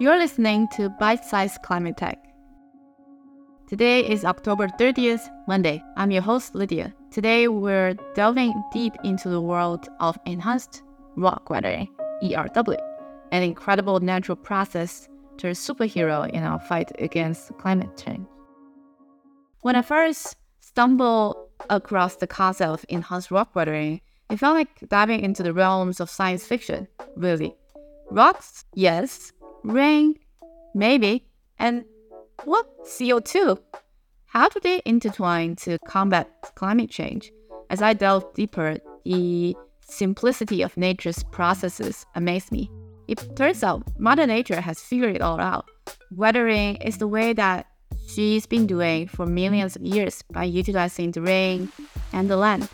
You're listening to Bite Size Climate Tech. Today is October 30th, Monday. I'm your host, Lydia. Today, we're delving deep into the world of enhanced rock weathering, ERW, an incredible natural process turned superhero in our fight against climate change. When I first stumbled across the concept of enhanced rock weathering, it felt like diving into the realms of science fiction, really. Rocks, yes. Rain, maybe. And what? CO2? How do they intertwine to combat climate change? As I delve deeper, the simplicity of nature's processes amazed me. It turns out Mother Nature has figured it all out. Weathering is the way that she's been doing for millions of years by utilizing the rain and the land,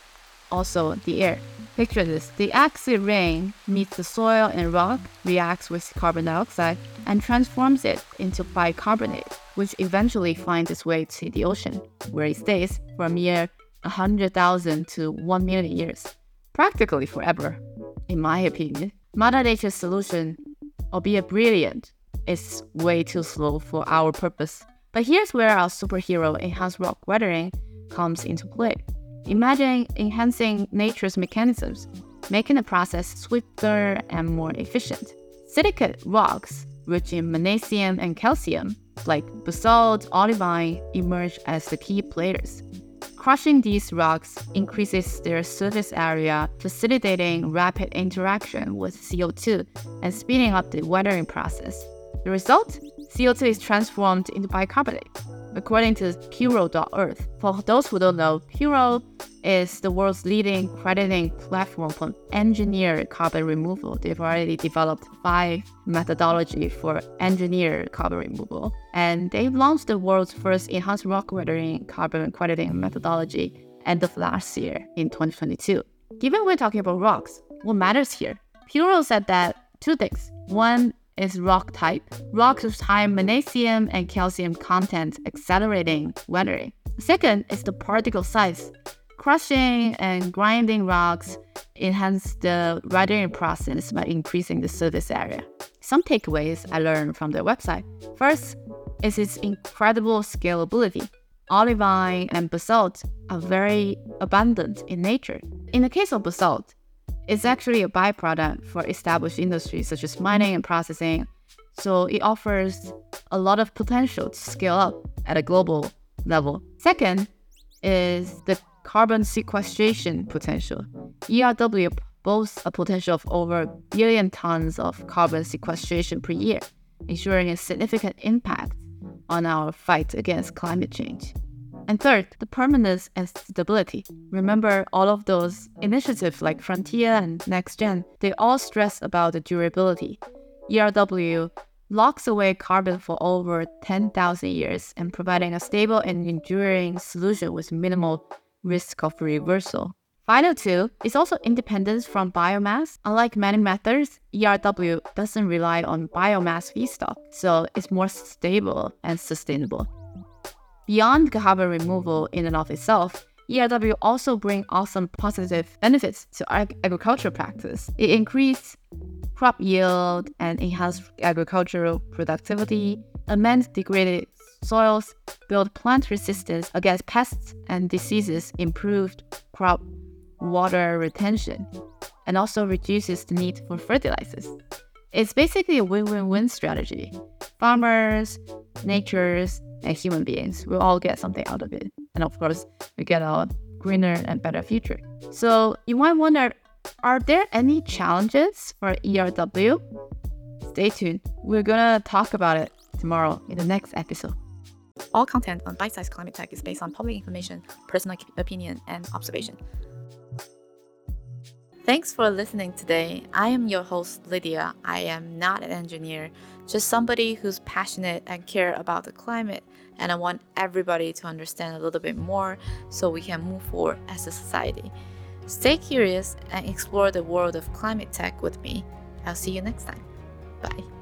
also the air. Picture this the acid rain meets the soil and rock, reacts with carbon dioxide, and transforms it into bicarbonate, which eventually finds its way to the ocean, where it stays for a mere 100,000 to 1 million years. Practically forever, in my opinion. Mother Nature's solution, albeit brilliant, is way too slow for our purpose. But here's where our superhero enhanced rock weathering comes into play. Imagine enhancing nature's mechanisms, making the process swifter and more efficient. Silicate rocks, rich in magnesium and calcium, like basalt, olivine, emerge as the key players. Crushing these rocks increases their surface area, facilitating rapid interaction with CO2 and speeding up the weathering process. The result? CO2 is transformed into bicarbonate, according to Puro.earth. For those who don't know, Puro is the world's leading crediting platform for engineered carbon removal. They've already developed five methodology for engineered carbon removal, and they've launched the world's first enhanced rock weathering carbon crediting methodology end of last year in 2022. Given we're talking about rocks, what matters here? Puro said that two things. One is rock type. Rocks with high magnesium and calcium content accelerating weathering. Second is the particle size. Crushing and grinding rocks enhance the weathering process by increasing the surface area. Some takeaways I learned from their website. First is its incredible scalability. Olivine and basalt are very abundant in nature. In the case of basalt, it's actually a byproduct for established industries such as mining and processing, so it offers a lot of potential to scale up at a global level. Second is the carbon sequestration potential. ERW boasts a potential of over a billion tons of carbon sequestration per year, ensuring a significant impact on our fight against climate change. And third, the permanence and stability. Remember all of those initiatives like Frontier and NextGen, they all stress about the durability. ERW locks away carbon for over 10,000 years and providing a stable and enduring solution with minimal risk of reversal. Final two is also independence from biomass. Unlike many methods, ERW doesn't rely on biomass feedstock, so it's more stable and sustainable. Beyond carbon removal in and of itself, ERW also bring awesome positive benefits to ag- agricultural practice. It increase crop yield and enhance agricultural productivity, amend degraded soils, build plant resistance against pests and diseases, improved crop water retention, and also reduces the need for fertilizers. It's basically a win-win-win strategy. Farmers, natures, and human beings will all get something out of it. And of course, we get a greener and better future. So you might wonder, are there any challenges for ERW? Stay tuned. We're gonna talk about it tomorrow in the next episode. All content on Bite Size Climate Tech is based on public information, personal opinion, and observation. Thanks for listening today. I am your host, Lydia. I am not an engineer, just somebody who's passionate and care about the climate, and I want everybody to understand a little bit more so we can move forward as a society. Stay curious and explore the world of climate tech with me. I'll see you next time. Bye.